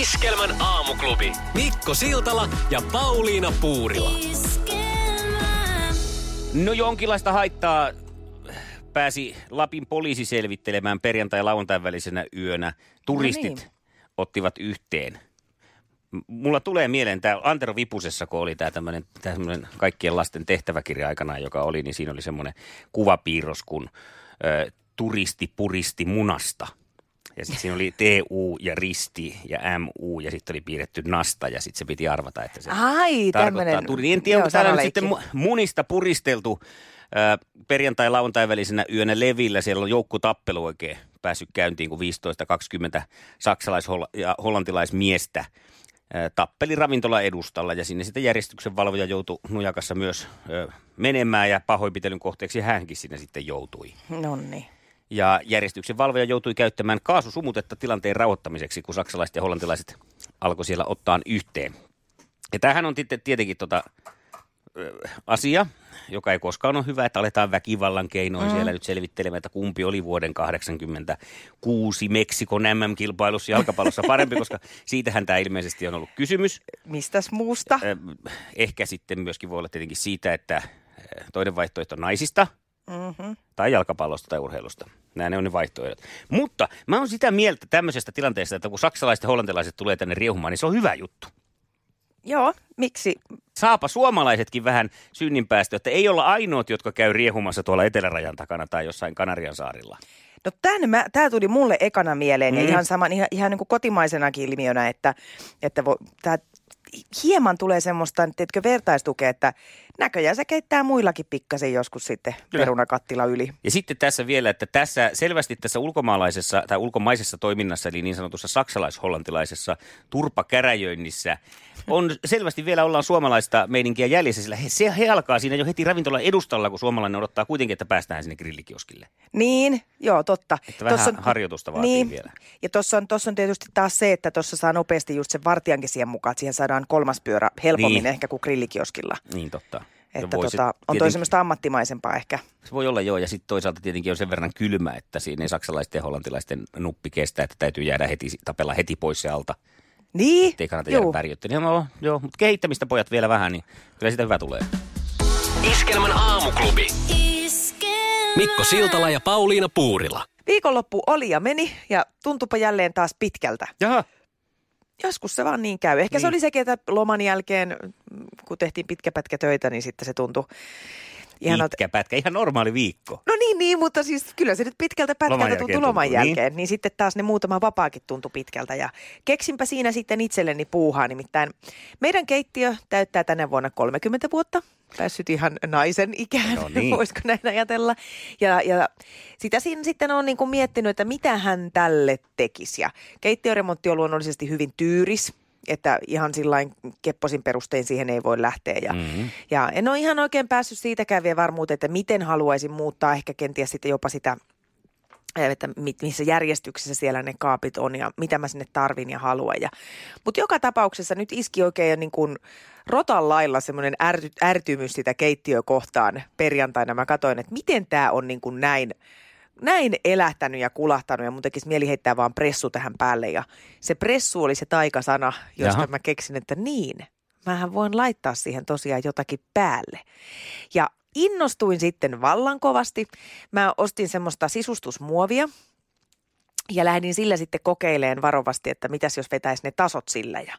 Iskelmän aamuklubi. Mikko Siltala ja Pauliina Puurila. No jonkinlaista haittaa pääsi Lapin poliisi selvittelemään perjantai- ja lauantain välisenä yönä. Turistit No niin. ottivat yhteen. Mulla tulee mieleen tämä Antero Vipusessa, kun oli tämä tämmöinen kaikkien lasten tehtäväkirja aikanaan, joka oli, niin siinä oli semmoinen kuvapiirros kuin ö, turisti puristi munasta. Ja sitten siinä oli TU ja risti ja MU ja sitten oli piirretty nasta ja sitten se piti arvata, että se Ai, tarkoittaa turi. En tiedä, onko täällä nyt sitten mu- munista puristeltu ää, perjantai lauantai välisenä yönä levillä. Siellä on joukkotappelu oikein päässyt käyntiin, kun 15-20 saksalais- ja hollantilaismiestä tappeli ravintola edustalla ja sinne sitten järjestyksen valvoja joutui nujakassa myös ää, menemään ja pahoinpitelyn kohteeksi hänkin sinne sitten joutui. No niin. Ja järjestyksen valvoja joutui käyttämään kaasusumutetta tilanteen rauhoittamiseksi, kun saksalaiset ja hollantilaiset alkoi siellä ottaa yhteen. Ja tämähän on sitten tietenkin tota, asia, joka ei koskaan ole hyvä, että aletaan väkivallan keinoin mm. siellä nyt selvittelemään, että kumpi oli vuoden 86 Meksikon MM-kilpailussa jalkapallossa parempi, koska siitähän tämä ilmeisesti on ollut kysymys. Mistäs muusta? Ehkä sitten myöskin voi olla tietenkin siitä, että toinen vaihtoehto naisista Mm-hmm. tai jalkapallosta tai urheilusta. Nämä ne on ne vaihtoehdot. Mutta mä oon sitä mieltä tämmöisestä tilanteesta, että kun saksalaiset ja hollantilaiset tulee tänne riehumaan, niin se on hyvä juttu. Joo, miksi? Saapa suomalaisetkin vähän synninpäästö, että ei olla ainoat, jotka käy riehumassa tuolla etelärajan takana tai jossain Kanarian saarilla. No tämä tuli mulle ekana mieleen mm. ja ihan, saman, ihan, ihan niin kuin kotimaisenakin ilmiönä, että, että vo, tää hieman tulee semmoista, tiedätkö, vertaistukea, että näköjään se keittää muillakin pikkasen joskus sitten Kyllä. perunakattila yli. Ja sitten tässä vielä, että tässä selvästi tässä ulkomaalaisessa tai ulkomaisessa toiminnassa, eli niin sanotussa saksalais-hollantilaisessa turpakäräjöinnissä, on selvästi vielä ollaan suomalaista meininkiä jäljessä, sillä he, se, he alkaa siinä jo heti ravintolan edustalla, kun suomalainen odottaa kuitenkin, että päästään sinne grillikioskille. Niin, joo, totta. Että vähän Tossa harjoitusta vaatii niin. vielä. Ja tuossa on, tossa on tietysti taas se, että tuossa saa nopeasti just sen vartijankin siihen mukaan, että siihen saadaan kolmas pyörä helpommin niin. ehkä kuin grillikioskilla. Niin totta. Että tota, on toi tietenkin- semmoista ammattimaisempaa ehkä. Se voi olla joo, ja sitten toisaalta tietenkin on sen verran kylmä, että siinä ei saksalaisten ja hollantilaisten nuppi kestää, että täytyy jäädä heti, tapella heti pois se alta. Niin, Ei kannata jäädä juu. värjöttelyyn. No, joo, mutta kehittämistä pojat vielä vähän, niin kyllä sitä hyvä tulee. Iskelmän aamuklubi. Mikko Siltala ja Pauliina Puurila. Viikonloppu oli ja meni ja tuntupa jälleen taas pitkältä. Jaha. Joskus se vaan niin käy. Ehkä niin. se Niin. oli sekin, että loman jälkeen, kun tehtiin pitkä pätkä töitä, niin sitten se tuntui ihanalta. Pitkä pätkä, ihan normaali viikko. No niin, niin, mutta siis kyllä se nyt pitkältä Loman pätkältä jälkeen tuntui loman tuntuu, niin. jälkeen. Niin. sitten taas ne muutama vapaakin tuntui pitkältä. Ja keksinpä siinä sitten itselleni puuhaa. Nimittäin meidän keittiö täyttää tänä vuonna 30 vuotta. Päässyt ihan naisen ikään, No niin. voisiko näin ajatella. Ja, ja sitä siinä sitten on niin kuin miettinyt, että mitä hän tälle tekisi. Ja keittiöremontti on luonnollisesti hyvin tyyris. Että ihan sillain kepposin perustein siihen ei voi lähteä. Ja, Mm-hmm. ja en ole ihan oikein päässyt siitäkään vielä varmuuteen, että miten haluaisin muuttaa ehkä kenties sitten jopa sitä, että missä järjestyksessä siellä ne kaapit on ja mitä mä sinne tarvin ja haluan. Ja, mutta joka tapauksessa nyt iski oikein niin kuin rotan lailla semmoinen ärty, ärtymys sitä keittiökohtaan perjantaina. Mä katsoin, että miten tämä on niin kuin näin, näin elähtänyt ja kulahtanut ja mun tekisi mieli heittää vaan pressu tähän päälle. Ja se pressu oli se taikasana, josta Jaha. mä keksin, että niin, mähän voin laittaa siihen tosiaan jotakin päälle. Ja innostuin sitten vallan kovasti. Mä ostin semmoista sisustusmuovia ja lähdin sillä sitten kokeileen varovasti, että mitäs jos vetäisi ne tasot sillä. Ja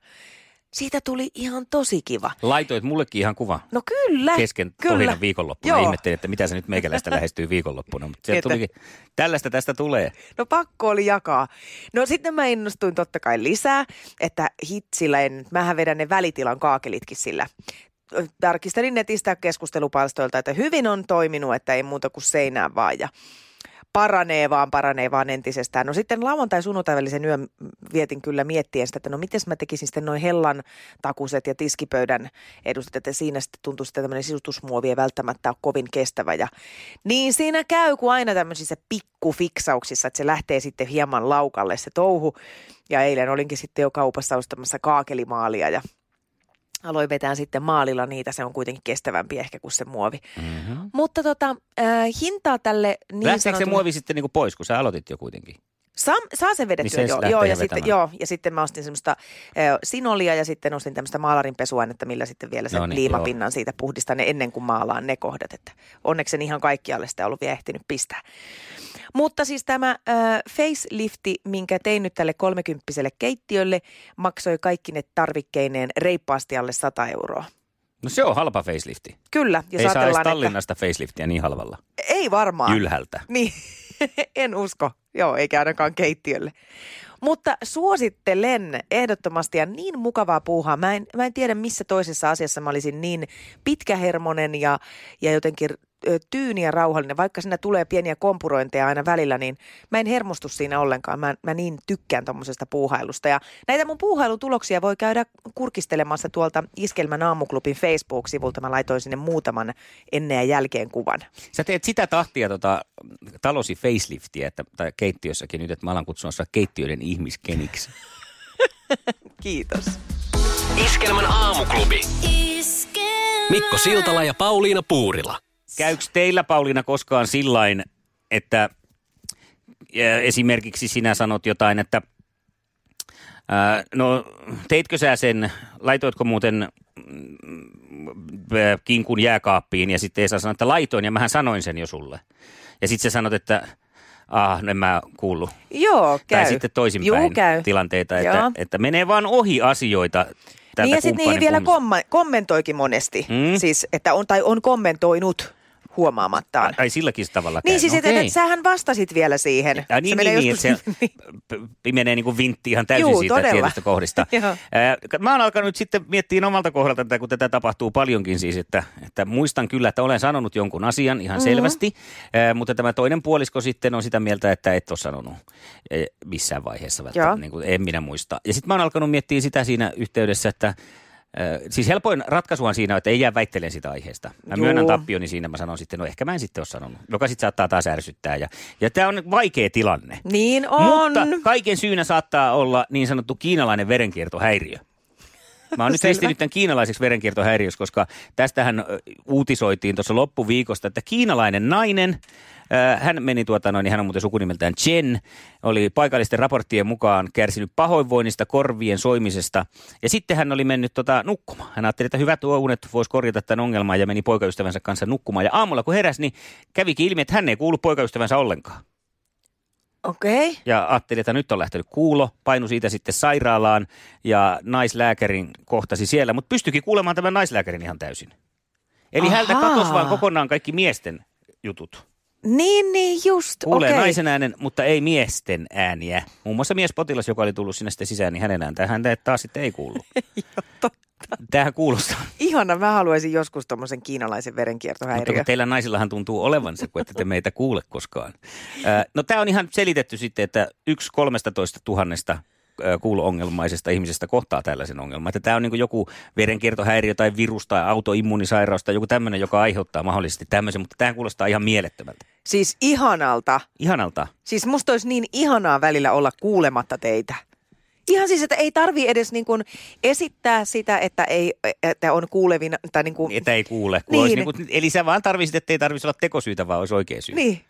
siitä tuli ihan tosi kiva. Laitoit mullekin ihan kuva No kyllä. kesken kyllä. viikonloppuna. Joo. Ihmettelin, että mitä se nyt meikäläistä lähestyy viikonloppuna. Mutta Että- tulikin, tällaista tästä tulee. No pakko oli jakaa. No sitten mä innostuin totta kai lisää, että hitsillä en, mähän vedän ne välitilan kaakelitkin sillä. Tarkistelin netistä keskustelupalstoilta, että hyvin on toiminut, että ei muuta kuin seinään vaan. Ja paranee vaan, paranee vaan entisestään. No sitten lauantai sunnuntai välisen yön vietin kyllä miettien sitä, että no miten mä tekisin sitten noin hellan takuset ja tiskipöydän edustat, että siinä sitten tuntuu sitten tämmöinen sisustusmuovi ei välttämättä ole kovin kestävä. Ja niin siinä käy kuin aina tämmöisissä pikkufiksauksissa, että se lähtee sitten hieman laukalle se touhu. Ja eilen olinkin sitten jo kaupassa ostamassa kaakelimaalia ja aloin vetää sitten maalilla niitä, se on kuitenkin kestävämpi ehkä kuin se muovi. Mm-hmm. Mutta tota, äh, hintaa tälle niin Lähteekö sanotulle... se muovi sitten niinku pois, kun sä aloitit jo kuitenkin? Saa, saa sen vedettyä, Niin se joo, joo, ja vetämään. sitten, joo, ja sitten mä ostin semmoista äh, sinolia ja sitten ostin tämmöistä maalarinpesuainetta, millä sitten vielä sen No niin, liimapinnan siitä puhdistan ne ennen kuin maalaan ne kohdat, että onneksi en ihan kaikkialle sitä ollut vielä ehtinyt pistää. Mutta siis tämä äh, facelifti, minkä tein nyt tälle kolmekymppiselle keittiölle, maksoi kaikki ne tarvikkeineen reippaasti alle 100 euroa. No se on halpa facelifti. Kyllä, jos Ei saa edes ajatellaan, että Tallinnasta faceliftiä niin halvalla. ei varmaan. Ylhältä. Niin, en usko. Joo, eikä ainakaan keittiölle. Mutta suosittelen ehdottomasti ja niin mukavaa puuhaa. Mä en, mä en tiedä, missä toisessa asiassa mä olisin niin pitkähermonen ja, ja jotenkin tyyni ja rauhallinen. Vaikka siinä tulee pieniä kompurointeja aina välillä, niin mä en hermostu siinä ollenkaan. Mä, mä niin tykkään tuommoisesta puuhailusta. Ja näitä mun puuhailun tuloksia voi käydä kurkistelemassa tuolta Iskelmän aamuklubin Facebook-sivulta. Mä laitoin sinne muutaman ennen ja jälkeen kuvan. Sä teet sitä tahtia tota, talosi faceliftiä, että, tai keittiössäkin nyt, että mä alan kutsua sua keittiöiden ihmiskeniksi. Kiitos. Iskelmän aamuklubi. Mikko Siltala ja Pauliina Puurila. Käyks teillä, Pauliina, koskaan sillain, että esimerkiksi sinä sanot jotain, että ää, no teitkö sä sen, laitoitko muuten mm, ää, kinkun jääkaappiin ja sitten Esa sanoi, että laitoin ja mähän sanoin sen jo sulle. Ja sitten sä sanot, että ah, no en mä kuullut. Joo, käy. Tai sitten toisinpäin Juu, käy. tilanteita, että, Joo. että menee vaan ohi asioita tältä Niin ja sitten niihin vielä komma- kommentoikin monesti. Mm. Siis, että on, tai on kommentoinut huomaamattaan. Ai silläkin tavalla Niin käy. siis, No että, että sähän vastasit vielä siihen. Ja niin, se menee niin, joskus, niin, että se p- menee niin kuin vintti ihan täysin Juu, siitä todella. tietystä kohdista. Mä oon alkanut sitten miettiä omalta kohdalta tätä, kun tätä tapahtuu paljonkin siis, että, että muistan kyllä, että olen sanonut jonkun asian ihan Mm-hmm. selvästi, ää, mutta tämä toinen puolisko sitten on sitä mieltä, että et ole sanonut e, missään vaiheessa välttämättä, Joo. niin kuin en minä muista. Ja sitten mä oon alkanut miettiä sitä siinä yhteydessä, että Siis helpoin ratkaisuhan siinä on, että ei jää väittelemään sitä aiheesta. Mä Juu. myönnän tappioni siinä, mä sanon sitten, no ehkä mä en sitten ole sanonut. Joka sitten saattaa taas ärsyttää. Ja, ja tämä on vaikea tilanne. Niin on. Mutta kaiken syynä saattaa olla niin sanottu kiinalainen verenkiertohäiriö. Mä oon nyt heistänyt tämän kiinalaiseksi verenkiertohäiriöksi, koska tästähän uutisoitiin tuossa loppuviikosta, että kiinalainen nainen, hän meni tuota noin, niin hän on muuten sukunimeltään Chen, oli paikallisten raporttien mukaan kärsinyt pahoinvoinnista, korvien soimisesta ja sitten hän oli mennyt tota, nukkumaan. Hän ajatteli, että hyvät unet voisi korjata tämän ongelman ja meni poikaystävänsä kanssa nukkumaan. Ja aamulla kun heräsi, niin kävikin ilmi, että hän ei kuulu poikaystävänsä ollenkaan. Okei. Okay. Ja ajattelin, että nyt on lähtenyt kuulo, painu siitä sitten sairaalaan ja naislääkärin kohtasi siellä, mutta pystyikin kuulemaan tämän naislääkärin ihan täysin. Eli Ahaa. häneltä katosi vaan kokonaan kaikki miesten jutut. Niin, niin just. Kuulee Okei. naisen äänen, mutta ei miesten ääniä. Muun muassa miespotilas, joka oli tullut sinne sitten sisään, niin hänen ääntään häntä taas sitten ei kuulu. Joo, totta. Tämähän kuulostaa. Ihana, mä haluaisin joskus tuommoisen kiinalaisen Mutta verenkiertohäiriö. kun teillä naisillahan tuntuu olevansa, kun ette te meitä kuule koskaan. No tämä on ihan selitetty sitten, että yksi 13 tuhannesta kuulo-ongelmaisesta ihmisestä kohtaa tällaisen ongelman. Että tämä on niin joku verenkiertohäiriö tai virus tai autoimmuunisairaus tai joku tämmöinen, joka aiheuttaa mahdollisesti tämmöisen, mutta tämä kuulostaa ihan mielettömältä. Siis ihanalta. Ihanalta. Siis musta olisi niin ihanaa välillä olla kuulematta teitä. Ihan siis, että ei tarvi edes niin kuin esittää sitä, että, ei, että on kuulevina. Tai niin kuin, Että ei kuule. Kun Niin. Niin kuin, eli sä vaan tarvisit, että ei tarvitsisi olla tekosyytä, vaan olisi oikea syy. niin,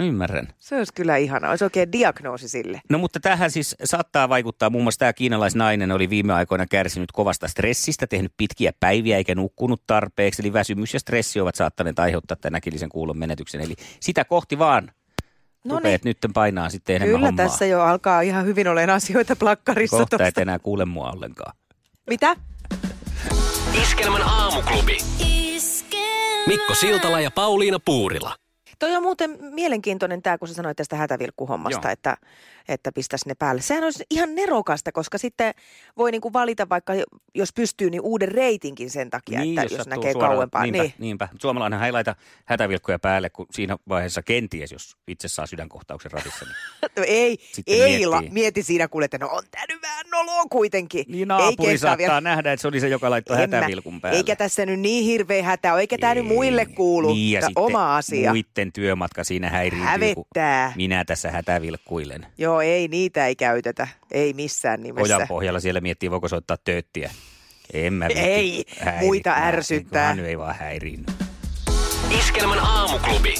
Ymmärrän. se olisi kyllä ihanaa. Olisi oikein diagnoosi sille. No mutta tähän siis saattaa vaikuttaa, muun muassa tämä kiinalaisnainen oli viime aikoina kärsinyt kovasta stressistä, tehnyt pitkiä päiviä eikä nukkunut tarpeeksi. Eli väsymys ja stressi ovat saattaneet aiheuttaa tämän äkillisen kuulon menetyksen. Eli sitä kohti vaan No niin. nyt painaa sitten enemmän Kyllä hommaa. tässä jo alkaa ihan hyvin olemaan asioita plakkarissa. Kohta tosta. et enää kuule mua ollenkaan. Mitä? Iskelmän aamuklubi. Mikko Siltala ja Pauliina Puurila. Toi on muuten mielenkiintoinen tämä, kun sä sanoit tästä hätävilkkuhommasta, että, että pistäisi ne päälle. Sehän olisi ihan nerokasta, koska sitten voi niinku valita vaikka, jos pystyy, niin uuden reitinkin sen takia, niin, että jos, jos näkee suoraan, kauempaa. Niinpä, niin. niinpä. Suomalainen ei laita hätävilkkuja päälle, kun siinä vaiheessa kenties, jos itse saa sydänkohtauksen ratissa. Niin no ei, ei la, mieti siinä kuule, että no on tämä nyt vähän noloa kuitenkin. Niin naapuri saattaa vielä. nähdä, että se oli se, joka laittoi hätävilkun päälle. Eikä tässä nyt niin hirveä hätä ole, eikä tämä nyt muille kuulu. Niin, ja oma asia. muiden työmatka siinä häiriintyy, Hävettää. minä tässä hätävilkkuilen. Joo, ei niitä ei käytetä. Ei missään nimessä. Ojan pohjalla siellä miettii, voiko soittaa tööttiä. En mä Ei, häiri. muita ärsyttää. Hän ei vaan häiriin. Iskelmän aamuklubi.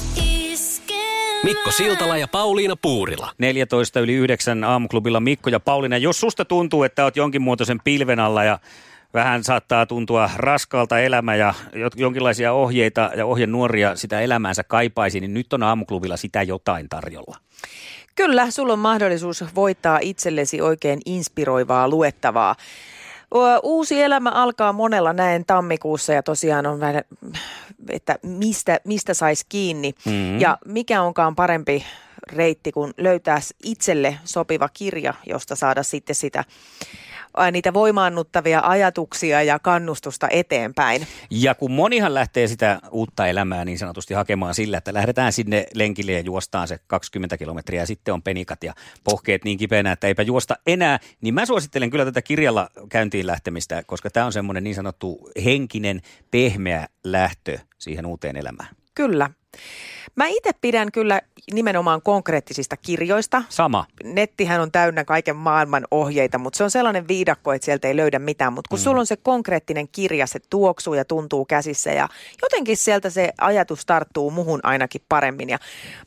Mikko Siltala ja Pauliina Puurila. 14 yli 9 aamuklubilla Mikko ja Pauliina. Jos susta tuntuu, että oot jonkin muotoisen pilven alla ja vähän saattaa tuntua raskalta elämä ja jonkinlaisia ohjeita ja ohjenuoria sitä elämäänsä kaipaisi, niin nyt on aamuklubilla sitä jotain tarjolla. Kyllä, sulla on mahdollisuus voittaa itsellesi oikein inspiroivaa luettavaa. Uusi elämä alkaa monella näin tammikuussa ja tosiaan on vähän, että mistä, mistä saisi kiinni. Mm-hmm. Ja mikä onkaan parempi reitti, kun löytää itselle sopiva kirja, josta saada sitten sitä niitä voimaannuttavia ajatuksia ja kannustusta eteenpäin. Ja kun monihan lähtee sitä uutta elämää niin sanotusti hakemaan sillä, että lähdetään sinne lenkille ja juostaan se 20 kilometriä ja sitten on penikat ja pohkeet niin kipeänä, että eipä juosta enää, niin mä suosittelen kyllä tätä kirjalla käyntiin lähtemistä, koska tämä on semmoinen niin sanottu henkinen, pehmeä lähtö siihen uuteen elämään. Kyllä. Mä itse pidän kyllä nimenomaan konkreettisista kirjoista. Sama. Nettihän on täynnä kaiken maailman ohjeita, mutta se on sellainen viidakko, että sieltä ei löydä mitään. Mutta kun mm. sulla on se konkreettinen kirja, se tuoksuu ja tuntuu käsissä ja jotenkin sieltä se ajatus tarttuu muhun ainakin paremmin. Ja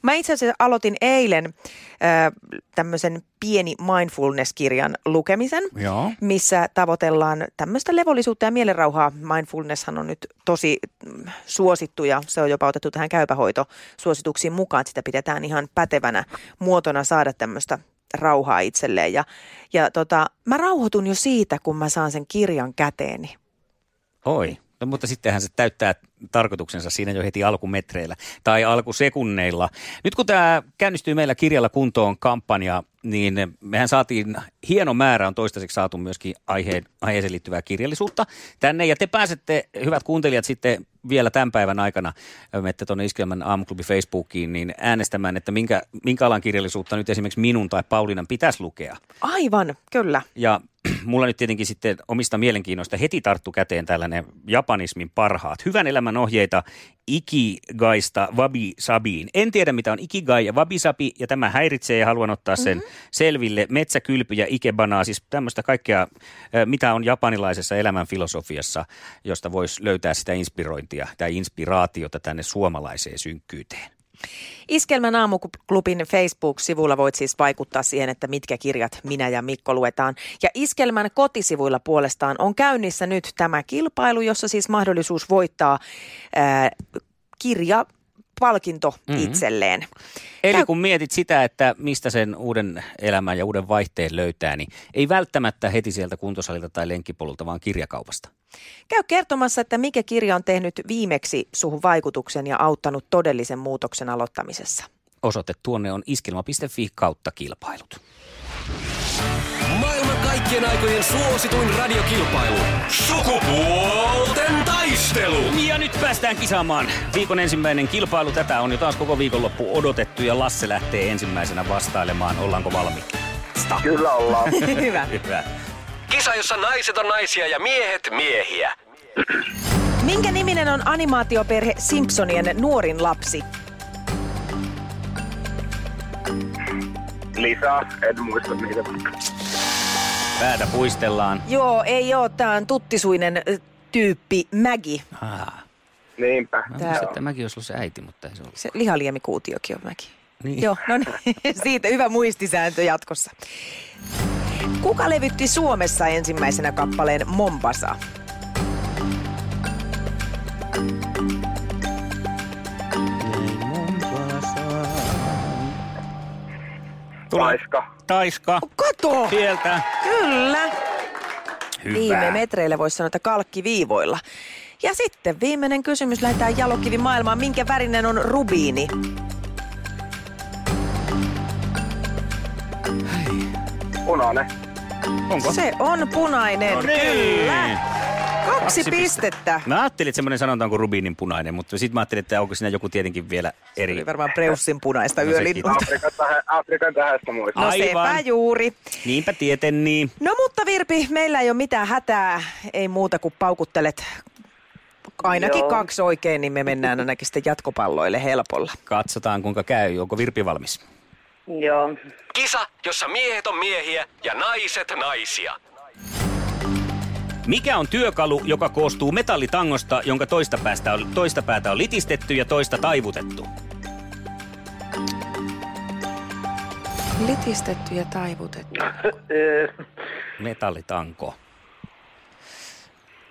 mä itse asiassa aloitin eilen äh, tämmöisen pieni mindfulness-kirjan lukemisen, Joo. missä tavoitellaan tämmöistä levollisuutta ja mielenrauhaa. Mindfulnesshan on nyt tosi mm, suosittu ja se on jopa otettu tähän käypähoitosuosituksiin mukaan, että sitä pidetään ihan pätevänä muotona saada tämmöistä rauhaa itselleen. Ja, ja tota, mä rauhoitun jo siitä, kun mä saan sen kirjan käteeni. Oi. No, mutta sittenhän se täyttää tarkoituksensa siinä jo heti alkumetreillä tai alkusekunneilla. Nyt kun tämä käynnistyy meillä kirjalla kuntoon kampanja, niin mehän saatiin hieno määrä, on toistaiseksi saatu myöskin aiheen, aiheeseen liittyvää kirjallisuutta tänne. Ja te pääsette, hyvät kuuntelijat, sitten vielä tämän päivän aikana, menette tuonne Iskelmän aamuklubi Facebookiin, niin äänestämään, että minkä, minkä alan kirjallisuutta nyt esimerkiksi minun tai Paulinan pitäisi lukea. Aivan, kyllä. Ja mulla nyt tietenkin sitten omista mielenkiinnoista heti tarttu käteen tällainen japanismin parhaat. Hyvän elämän ohjeita Ikigaista Wabi Sabiin. En tiedä, mitä on Ikigai ja Wabi Sabi, ja tämä häiritsee ja haluan ottaa sen mm-hmm. selville. Metsäkylpy ja Ikebanaa, siis tämmöistä kaikkea, mitä on japanilaisessa elämän filosofiassa, josta voisi löytää sitä inspirointia tai inspiraatiota tänne suomalaiseen synkkyyteen. Iskelmän aamuklubin Facebook-sivulla voit siis vaikuttaa siihen, että mitkä kirjat minä ja Mikko luetaan. Ja Iskelmän kotisivuilla puolestaan on käynnissä nyt tämä kilpailu, jossa siis mahdollisuus voittaa ää, kirja palkinto mm-hmm. itselleen. Eli Käy... kun mietit sitä, että mistä sen uuden elämän ja uuden vaihteen löytää, niin ei välttämättä heti sieltä kuntosalilta tai lenkkipolulta, vaan kirjakaupasta. Käy kertomassa, että mikä kirja on tehnyt viimeksi suhun vaikutuksen ja auttanut todellisen muutoksen aloittamisessa. Osoite tuonne on iskelma.fi kautta kilpailut. Maailman kaikkien aikojen suosituin radiokilpailu. Sukupuolten taistelu. Ja nyt päästään kisaamaan. Viikon ensimmäinen kilpailu. Tätä on jo taas koko viikonloppu odotettu ja Lasse lähtee ensimmäisenä vastailemaan. Ollaanko valmiita? Kyllä ollaan. Hyvä. Hyvä. Kisa, jossa naiset on naisia ja miehet miehiä. Minkä niminen on animaatioperhe Simpsonien nuorin lapsi? Lisa, en muista niitä. Päätä puistellaan. Joo, ei oo. Tää on tuttisuinen tyyppi Mägi. Ah. Niinpä. No, Tää... Sitten Mägi olisi ollut se äiti, mutta ei se ollut. Se lihaliemikuutiokin on Mägi. Niin. Joo, no niin. Siitä hyvä muistisääntö jatkossa. Kuka levytti Suomessa ensimmäisenä kappaleen Mombasa? Taiska. Taiska. Kato! Sieltä. Kyllä. Hyvä. Viime metreillä voisi sanoa, että kalkkiviivoilla. Ja sitten viimeinen kysymys lähdetään jalokivi maailmaan. Minkä värinen on rubiini? Punainen. Onko? Se on punainen, No niin. kyllä. Kaksi, Kaksi pistettä. Mä ajattelin, että semmoinen sanonta on kuin rubiinin punainen, mutta sitten mä ajattelin, että onko siinä joku tietenkin vielä eri. Oli varmaan Preussin punaista No yölinnulta. Afrikan, tähä, Afrikan tähästä muista. No Aivan. sepä juuri. Niinpä tieten niin. No mutta Virpi, meillä ei ole mitään hätää, ei muuta kuin paukuttelet ainakin Joo. kaksi oikein, niin me mennään ainakin sitten jatkopalloille helpolla. Katsotaan kuinka käy. Onko Virpi valmis? Joo. Kisa, jossa miehet on miehiä ja naiset naisia. Mikä on työkalu, joka koostuu metallitangosta, jonka toista, päästä on, toista päätä on litistetty ja toista taivutettu? Litistetty ja taivutettu. Metallitanko.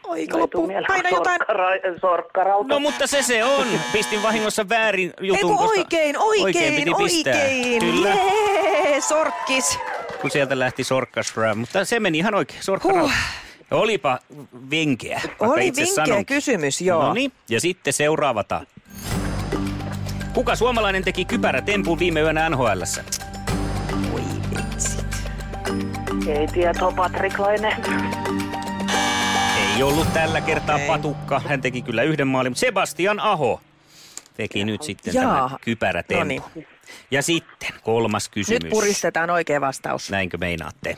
Aika loppu. jotain. Sorkkara- sorkkarauta. No mutta se se on. Pistin vahingossa väärin jutun. Ei kun koska- oikein, oikein, piti pistää. oikein. Kyllä, Jee, sorkkis. kun sieltä lähti sorkkasra. Mutta se meni ihan oikein. Sorkkara. Huh. Olipa vinkeä. vaikka Oli sanonkin. kysymys, joo. No niin, ja sitten seuraavata. Kuka suomalainen teki kypärätempun viime yönä NHLssä? Oi vitsit. Ei tietoa, Patriklainen. Ei ollut tällä kertaa Ei. patukka. Hän teki kyllä yhden maalin, mutta Sebastian Aho teki nyt sitten Jaa. tämän kypärätempun. No Ja sitten kolmas kysymys. Nyt puristetaan oikea vastaus. Näinkö meinaatte?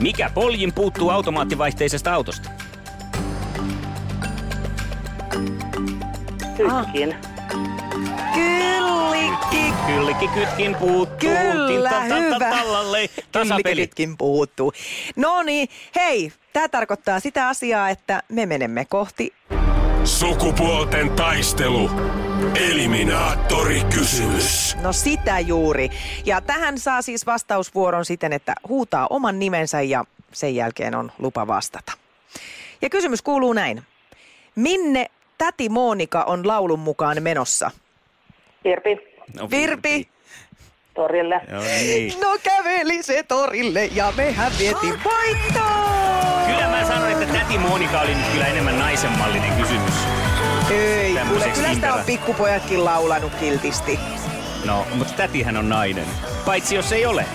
Mikä poljin puuttuu automaattivaihteisesta autosta? Hytkin. Kyllikki, Kyllikki kytkin puuttuu. Kyllä, ta- hyvä. Tallalle. Kyllikkikin puuttuu. No niin, hei, tämä tarkoittaa sitä asiaa, että me menemme kohti Sukupuolten taistelu. Eliminaattori kysymys. No sitä juuri. Ja tähän saa siis vastausvuoron siten, että huutaa oman nimensä ja sen jälkeen on lupa vastata. Ja kysymys kuuluu näin. Minne täti Monika on laulun mukaan menossa? Virpi. No, Virpi. Torille. Joo, niin. No käveli se torille ja mehän vietiin voittoon! Kyllä mä sanoin, että täti Monika oli nyt kyllä enemmän naisenmallinen kysymys. Ei, kuule, kyllä sitä on pikkupojatkin laulanut kiltisti. No, mutta tätihän on nainen. Paitsi jos ei ole.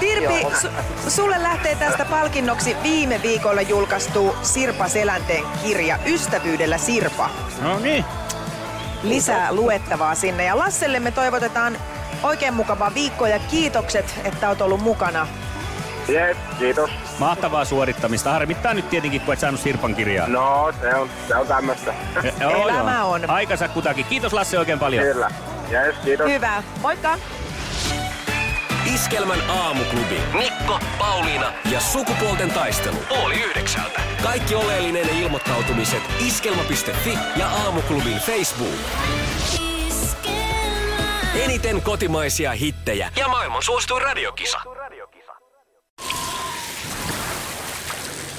Virpi, su- sulle lähtee tästä palkinnoksi viime viikolla julkaistu Sirpa Selänteen kirja Ystävyydellä Sirpa. No niin. Lisää luettavaa sinne. Ja Lasselle me toivotetaan oikein mukavaa viikkoa ja kiitokset, että oot ollut mukana. Jees, kiitos. Mahtavaa suorittamista. Harmittaa nyt tietenkin, kun et saanut Sirpan kirjaa. No, se on, se on tämmöstä. Joo, elämä joo. on. Aikansa kutakin. Kiitos Lasse oikein paljon. Kyllä. Jees, kiitos. Hyvä. Moikka! Iskelmän aamuklubi. Mikko, Pauliina ja sukupuolten taistelu. Oli yhdeksältä. Kaikki oleellinen ilmoittautumiset iskelma.fi ja aamuklubin Facebook. Eniten kotimaisia hittejä ja maailman suosituin radiokisa.